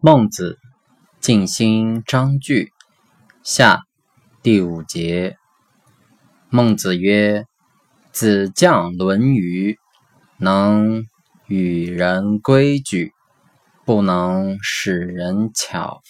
孟子静心章句下第五节。孟子曰子将论语能与人规矩不能使人巧